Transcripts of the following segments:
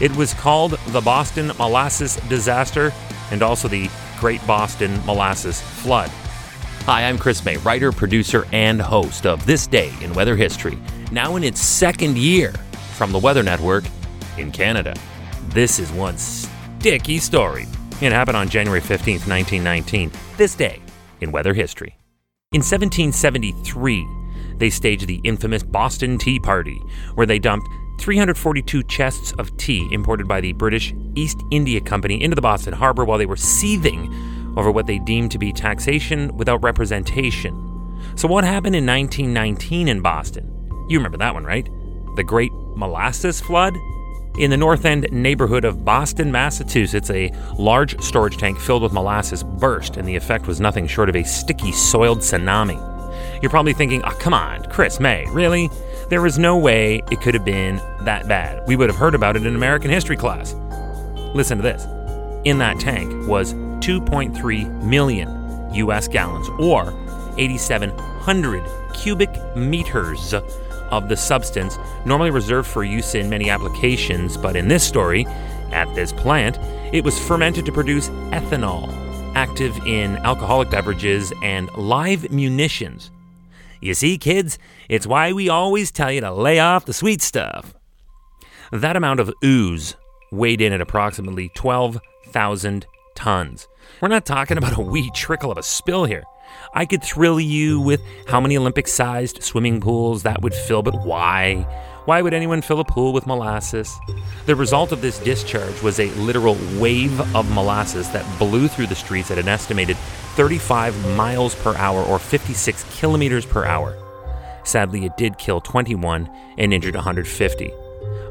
It was called the Boston Molasses Disaster and also the Great Boston Molasses Flood. Hi, I'm Chris May, writer, producer, and host of This Day in Weather History, now in its second year from the Weather Network in Canada. This is one sticky story. It happened on January 15th, 1919, this day in weather history. In 1773, they staged the infamous Boston Tea Party, where they dumped 342 chests of tea imported by the British East India Company into the Boston harbor while they were seething over what they deemed to be taxation without representation. So, what happened in 1919 in Boston? You remember that one, right? The Great Molasses Flood? In the North End neighborhood of Boston, Massachusetts, a large storage tank filled with molasses burst, and the effect was nothing short of a sticky, soiled tsunami. You're probably thinking, oh, come on, Chris May, really? There was no way it could have been that bad. We would have heard about it in American history class. Listen to this. In that tank was 2.3 million US gallons, or 8,700 cubic meters of the substance normally reserved for use in many applications, but in this story, at this plant, it was fermented to produce ethanol, active in alcoholic beverages and live munitions. You see, kids, it's why we always tell you to lay off the sweet stuff. That amount of ooze weighed in at approximately 12,000 tons. We're not talking about a wee trickle of a spill here. I could thrill you with how many Olympic sized swimming pools that would fill, but why? Why would anyone fill a pool with molasses? The result of this discharge was a literal wave of molasses that blew through the streets at an estimated 35 miles per hour or 56 kilometers per hour. Sadly, it did kill 21 and injured 150.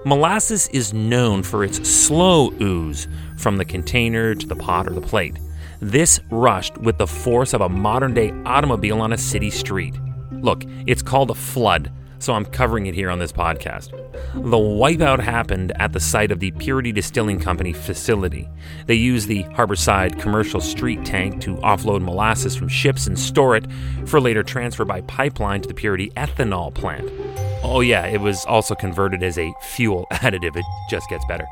Molasses is known for its slow ooze from the container to the pot or the plate. This rushed with the force of a modern day automobile on a city street. Look, it's called a flood, so I'm covering it here on this podcast. The wipeout happened at the site of the Purity Distilling Company facility. They use the Harborside commercial street tank to offload molasses from ships and store it for later transfer by pipeline to the Purity ethanol plant. Oh, yeah, it was also converted as a fuel additive. It just gets better.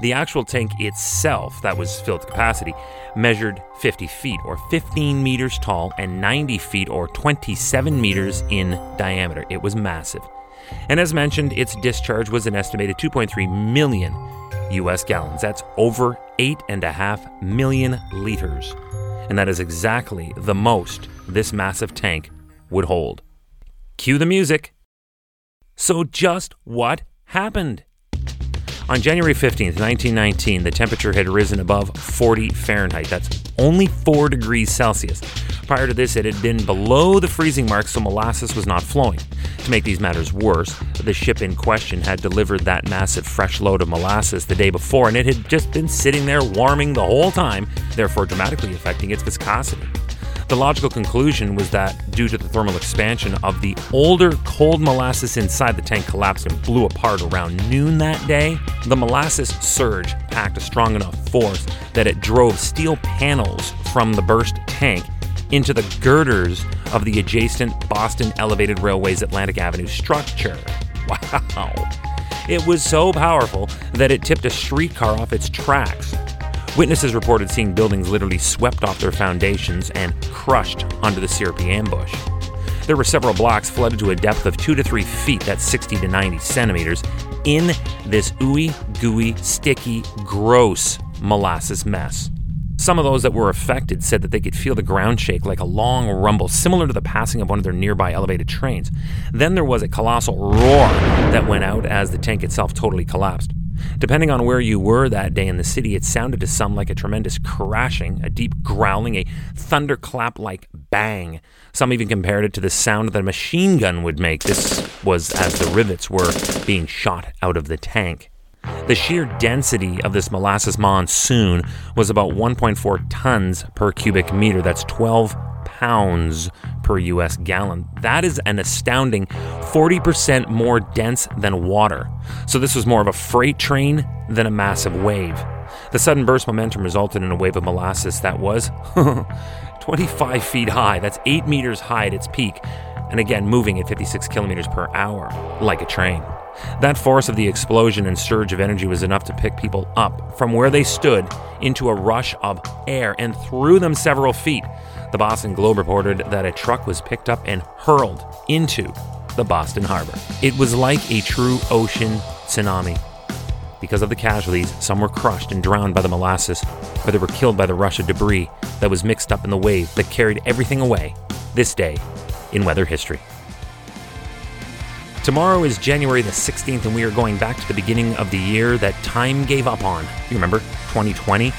The actual tank itself, that was filled to capacity, measured 50 feet or 15 meters tall and 90 feet or 27 meters in diameter. It was massive. And as mentioned, its discharge was an estimated 2.3 million US gallons. That's over 8.5 million liters. And that is exactly the most this massive tank would hold. Cue the music. So, just what happened? On January 15th, 1919, the temperature had risen above 40 Fahrenheit. That's only 4 degrees Celsius. Prior to this, it had been below the freezing mark, so molasses was not flowing. To make these matters worse, the ship in question had delivered that massive fresh load of molasses the day before, and it had just been sitting there warming the whole time, therefore dramatically affecting its viscosity. The logical conclusion was that due to the thermal expansion of the older cold molasses inside the tank collapsed and blew apart around noon that day, the molasses surge packed a strong enough force that it drove steel panels from the burst tank into the girders of the adjacent Boston Elevated Railway's Atlantic Avenue structure. Wow. It was so powerful that it tipped a streetcar off its tracks. Witnesses reported seeing buildings literally swept off their foundations and crushed under the syrupy ambush. There were several blocks flooded to a depth of 2 to 3 feet, that's 60 to 90 centimeters, in this ooey, gooey, sticky, gross molasses mess. Some of those that were affected said that they could feel the ground shake like a long rumble, similar to the passing of one of their nearby elevated trains. Then there was a colossal roar that went out as the tank itself totally collapsed. Depending on where you were that day in the city, it sounded to some like a tremendous crashing, a deep growling, a thunderclap like bang. Some even compared it to the sound that a machine gun would make. This was as the rivets were being shot out of the tank. The sheer density of this molasses monsoon was about 1.4 tons per cubic meter. That's 12 pounds per US gallon. That is an astounding 40% more dense than water. So, this was more of a freight train than a massive wave. The sudden burst momentum resulted in a wave of molasses that was 25 feet high. That's 8 meters high at its peak, and again moving at 56 kilometers per hour, like a train. That force of the explosion and surge of energy was enough to pick people up from where they stood into a rush of air and threw them several feet. The Boston Globe reported that a truck was picked up and hurled into the Boston harbor. It was like a true ocean tsunami. Because of the casualties, some were crushed and drowned by the molasses, or they were killed by the rush of debris that was mixed up in the wave that carried everything away this day in weather history. Tomorrow is January the 16th, and we are going back to the beginning of the year that time gave up on. You remember 2020?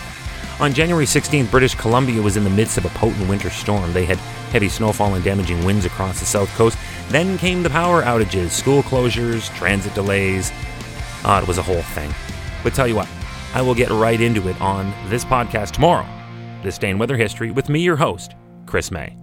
On January 16th, British Columbia was in the midst of a potent winter storm. They had heavy snowfall and damaging winds across the south coast. Then came the power outages, school closures, transit delays. Ah, it was a whole thing. But tell you what, I will get right into it on this podcast tomorrow. This day in weather history with me, your host, Chris May.